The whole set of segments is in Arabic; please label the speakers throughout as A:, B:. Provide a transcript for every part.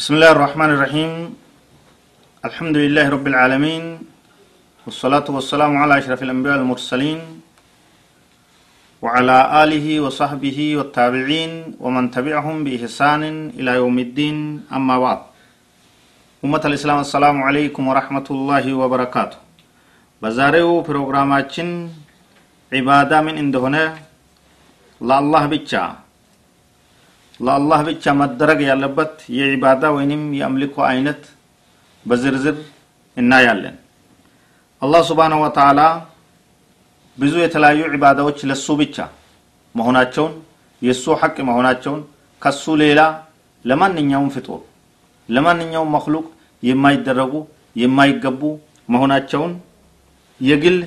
A: بسم الله الرحمن الرحيم الحمد لله رب العالمين والصلاة والسلام على أشرف الأنبياء المرسلين وعلى آله وصحبه والتابعين ومن تبعهم بإحسان إلى يوم الدين أما بعد أمة الإسلام السلام عليكم ورحمة الله وبركاته بزاريو بروغراماتشن عبادة من اندهنا لا الله بيتشا ለአላህ ብቻ መደረግ ያለበት የዒባዳ ወይንም የአምልኮ አይነት በዝርዝር እናያለን። አላህ ስብሓንሁ ወተዓላ ብዙ የተለያዩ ዒባዳዎች ለሱ ብቻ መሆናቸውን የእሱ ሐቅ መሆናቸውን ከሱ ሌላ ለማንኛውም ፍጡር ለማንኛውም መክሉቅ የማይደረጉ የማይገቡ መሆናቸውን የግል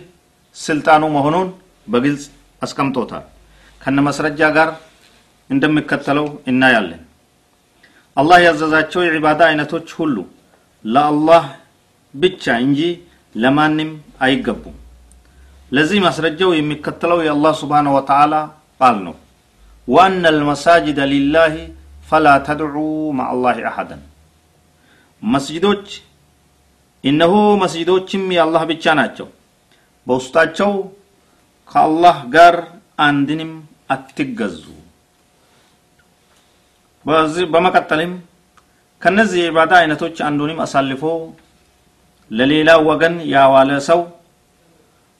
A: ስልጣኑ መሆኑን በግልጽ አስቀምጦታል። ከነ መስረጃ ጋር እንደሚከተለው እናያለን አላህ ያዘዛቸው የዒባዳ አይነቶች ሁሉ ለአላህ ብቻ እንጂ ለማንም አይገቡም ለዚህ ማስረጃው የሚከተለው የአላህ ስብሓነ ወተዓላ ቃል ነው ወአነ ልመሳጅደ ሊላህ ፈላ ተድዑ ማአላህ አሐደን መስጅዶች እነሆ መስጅዶችም የአላህ ብቻ ናቸው በውስጣቸው ከአላህ ጋር አንድንም አትገዙ በመቀጠልም ከነዚህ የዒባዳ አይነቶች አንዱንም አሳልፎ ለሌላ ወገን ያዋለ ሰው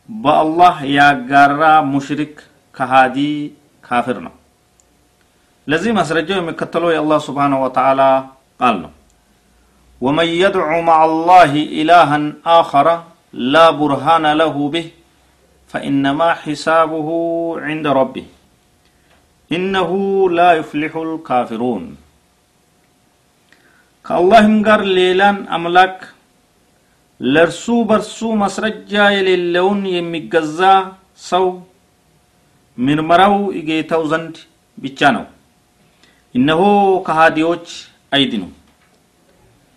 A: በአላህ ያጋራ ሙሽሪክ ከሃዲ ካፍር ነው ለዚህ ማስረጃው የሚከተለው የአላህ ስብሓንሁ ወተዓላ ቃል ነው ومن يدع مع الله إلها آخر لا برهان له به فإنما حسابه عند ربه إنه لا يفلح الكافرون. كالله غر ليلان أملك لرسو برسو مسرجا يليلون يميقزا سو مرمرو إجيتو توزند بيچانو. إنه كهاديوش أيدنو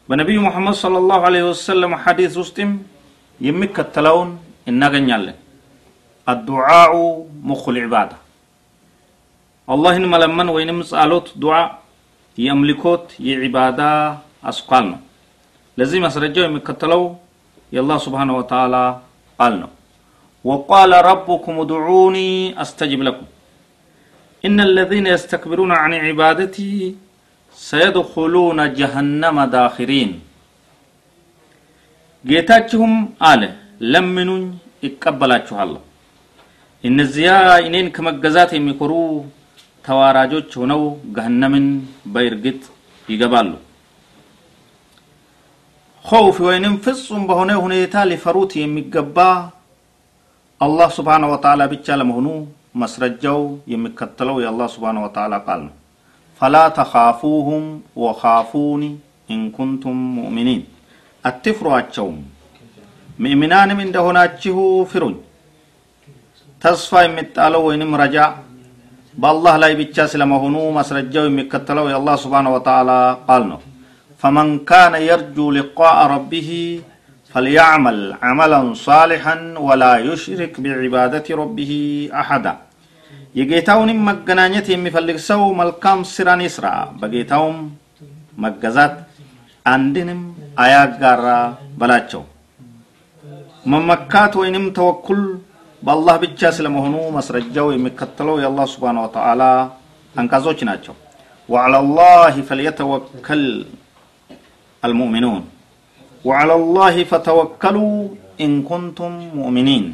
A: بنبي محمد صلى الله عليه وسلم حديث وسطم يمك التلون إننا الدعاء مخ العباده አላህን መለመን ወይንም ጸሎት ዱዓ የአምልኮት የዒባዳ አስኳል ነው ለዚህ ማስረጃው የሚከተለው የአላህ ስብሓን ወተዓላ ቃል ነው وقال ربكم ادعوني استجب لكم ان الذين يستكبرون عن عبادتي سيدخلون جهنم داخرين ጌታችሁም አለ ለምኑኝ ይቀበላችኋለሁ እነዚያ እኔን ከመገዛት የሚኮሩ ተዋራጆች ሆነው ገሃነምን በእርግጥ ይገባሉ ኸውፍ ወይንም ፍጹም በሆነ ሁኔታ ሊፈሩት የሚገባ አላህ ስብሓነ ወተዓላ ብቻ ለመሆኑ መስረጃው የሚከተለው የአላህ ስብሓነ ወተዓላ ቃል ነው ፈላ ተኻፉሁም ወኻፉኒ ኢንኩንቱም ሙእሚኒን አትፍሯቸውም ምእምናንም እንደሆናችሁ ፍሩኝ ተስፋ የሚጣለው ወይንም ረጃ በአላህ ላይ ብቻ ስለመሆኑ ማስረጃው የሚከተለው የአላህ ስብሓን ወተዓላ ቃል ነው ፈመን ካነ የርጁ ሊቃአ ረቢህ ፈልያዕመል ዐመላን ሳሊሐን ወላ ዩሽሪክ ቢዕባደት ረቢህ አሐዳ የጌታውንም መገናኘት የሚፈልግ ሰው መልካም ስራን ይስራ በጌታውም መገዛት አንድንም አያጋራ በላቸው መመካት ወይንም ተወኩል በአላህ ብቻ ስለመሆኑ መስረጃው የሚከተለው የአላህ ስብሓን ወተዓላ አንቀጾች ናቸው وعلى الله فليتوكل المؤمنون وعلى الله فتوكلوا إن كنتم مؤمنين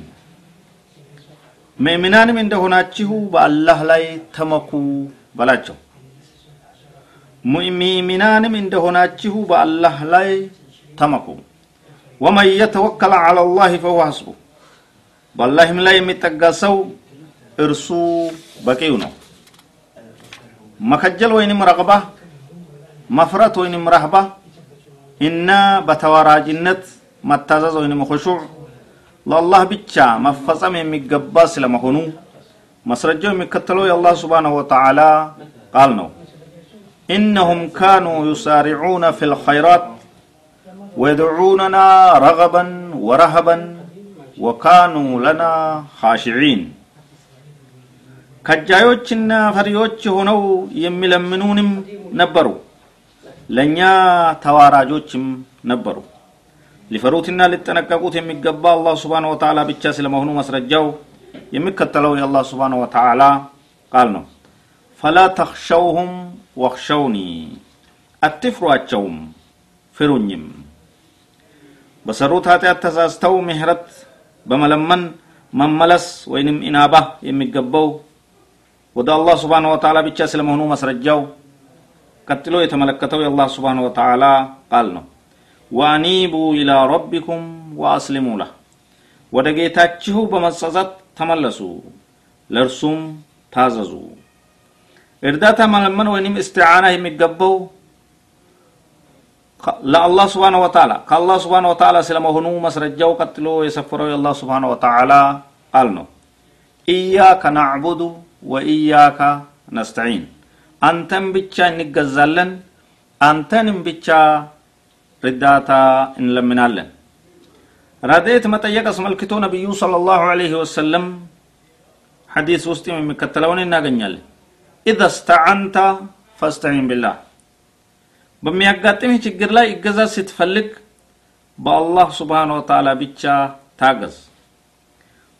A: ምእምናንም እንደሆናችሁ በአላህ ላይ ተመኩ በላቸው ሙእሚናንም እንደሆናችሁ በአላህ ላይ ተመኩ ወመን የተወከለ ዐላ ላህ ፈሁወ ሐስቡ በአላህም ላይ የሚጠጋ ሰው እርሱ በቂው ነው መከጀል ወይንም ረቅባ መፍረት ወይንም ረህባ እና በተዋራጅነት መታዘዝ ወይንም ኹሹዕ ለአላህ ብቻ መፈጸም የሚገባ ስለመሆኑ መስረጃው የሚከተለው የአላህ ስብሓንሁ ወተዓላ ቃል ነው إنهم كانوا يسارعون في الخيرات ويدعوننا رغبا ورهبا وكانوا لنا خاشعين. كجايوچنا فريوچ هونو يملمنونم نبرو. لنيا تواراجوچم نبرو. لفروتنا للتنككوت يمقبا الله سبحانه وتعالى بشاسل لمهنو مسرجو يمكتلو يا الله سبحانه وتعالى. قالنا فلا تخشوهم وخشوني اتفروا اتشوهم فرونيم بسروت هاتي التساستو مهرت በመለመን መመለስ ወይንም ኢናባ የሚገባው ወደ አላህ ስብሓን ወተዓላ ብቻ ስለመሆኑ መስረጃው ቀጥሎ የተመለከተው የአላህ ስብሓን ወተዓላ ቃል ነው ወአኒቡ ኢላ ረቢኩም ወአስሊሙ ለህ ወደ ጌታችሁ በመጸጸት ተመለሱ ለእርሱም ታዘዙ እርዳታ መለመን ወይንም እስትዓና የሚገባው ለአላህ ስብሓን ወተዓላ ከአላህ ስብሓን ወተዓላ ስለመሆኑ መስረጃው ቀጥሎ የሰፈረው የአላህ ስብሓን ወተዓላ አል ነው ኢያከ ናዕቡዱ ወኢያከ ነስተዒን አንተን ብቻ እንገዛለን አንተንም ብቻ ርዳታ እንለምናለን ረድኤት መጠየቅ አስመልክቶ ነቢዩ صለ ላሁ ዐለይሂ ወሰለም ሐዲስ ውስጥ የሚከተለውን እናገኛለን ኢዘ ስተዓንተ ፈስተዒን ቢላህ በሚያጋጥምህ ችግር ላይ እገዛ ስትፈልግ በአላህ ስብሓን ወተዓላ ብቻ ታገዝ።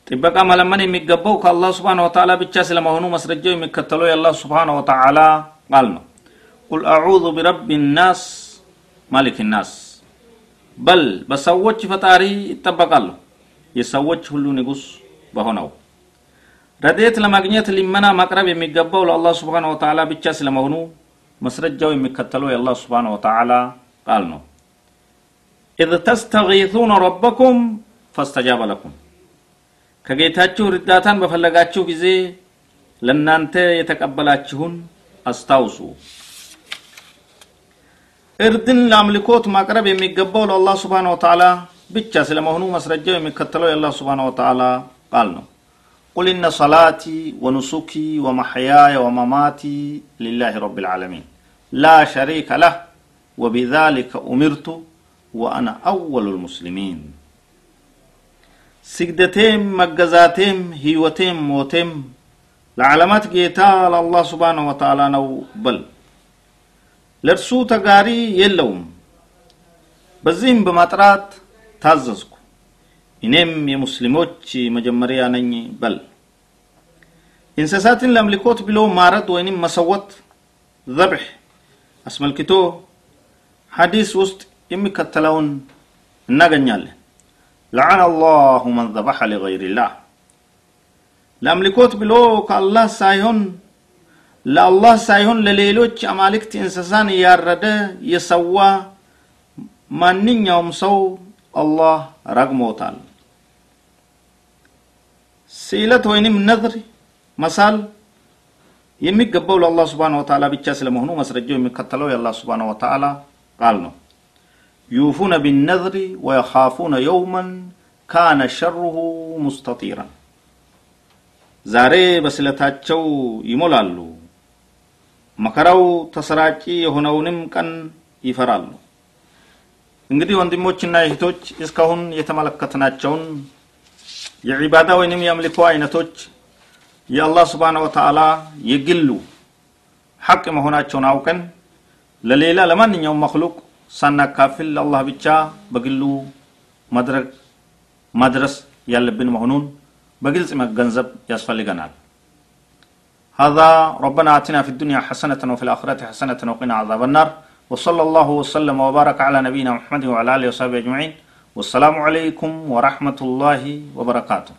A: ጥበቃ መለመን የሚገባው ከአላህ ስብሓን ወተዓላ ብቻ ስለመሆኑ መስረጃው የሚከተለው የአላህ ስብሓን ወተዓላ ቃል ነው። ቁል አዑዙ ቢረቢ ናስ ማሊክ ናስ። በል በሰዎች ፈጣሪ ይጠበቃሉ። የሰዎች ሁሉ ንጉስ በሆነው። ረድኤት ለማግኘት ሊመና ማቅረብ የሚገባው ለአላህ ስብሓን ወተዓላ ብቻ ስለመሆኑ መስረጃው የሚከተለው የአላህ ስብሓን ወተዓላ ቃል ነው ኢዝ ተስተጊሱነ ረበኩም ፈስተጃበ ለኩም ከጌታችሁ ርዳታን በፈለጋችሁ ጊዜ ለእናንተ የተቀበላችሁን አስታውሱ እርድን ለአምልኮት ማቅረብ የሚገባው ለአላህ ስብሓን ወተዓላ ብቻ ስለመሆኑ መስረጃው የሚከተለው የአላህ ስብሓን ወተዓላ ቃል ነው قل إن صلاتي ونسكي ومحياي ومماتي لله رب العالمين لا شريك له وبذلك أمرت وأنا أول المسلمين سجدتين مجزاتين هيوتين موتين لعلمات جيتا الله سبحانه وتعالى نو بل ለእርሱ ተጋሪ የለውም በዚህም በማጥራት ታዘዝኩ እኔም የሙስሊሞች መጀመሪያ ነኝ በል እንስሳትን ለአምልኮት ብሎ ማረድ ወይንም መሰወት ዘብሕ አስመልክቶ ሐዲስ ውስጥ የሚከተለውን እናገኛለን። ለዓነ አላሁ መን ዘበሐ ሊገይሪላህ። ለአምልኮት ብሎ ከአላህ ሳይሆን ለአላህ ሳይሆን ለሌሎች አማልክት እንስሳን ያረደ የሰዋ ማንኛውም ሰው አላህ ረግሞታል። ስዕለት ወይንም ነዝር መሳል የሚገባው ለአላህ ስብሓን ወተዓላ ብቻ ስለመሆኑ መስረጃው የሚከተለው የአላህ ስብሓን ወተዓላ ቃል ነው። ዩፉነ ቢነዝሪ ወየኻፉነ የውመን ካነ ሸሩሁ ሙስተጢራን። ዛሬ በስለታቸው ይሞላሉ። መከራው ተሰራጪ የሆነውንም ቀን ይፈራሉ። እንግዲህ ወንድሞችና እህቶች እስካሁን የተመለከትናቸውን የዒባዳ ወይንም የአምልኮ አይነቶች የአላህ ስብሓን ወተዓላ የግሉ ሐቅ መሆናቸውን አውቀን ለሌላ ለማንኛውም መክሉቅ ሳናካፍል ለአላህ ብቻ በግሉ መድረግ ማድረስ ያለብን መሆኑን በግልጽ መገንዘብ ያስፈልገናል هذا ربنا آتنا في الدنيا حسنة وفي الآخرة حسنة وقنا عذاب النار وصلى الله وسلم وبارك على نبينا محمد وعلى آله وصحبه أجمعين والسلام عليكم ورحمة الله وبركاته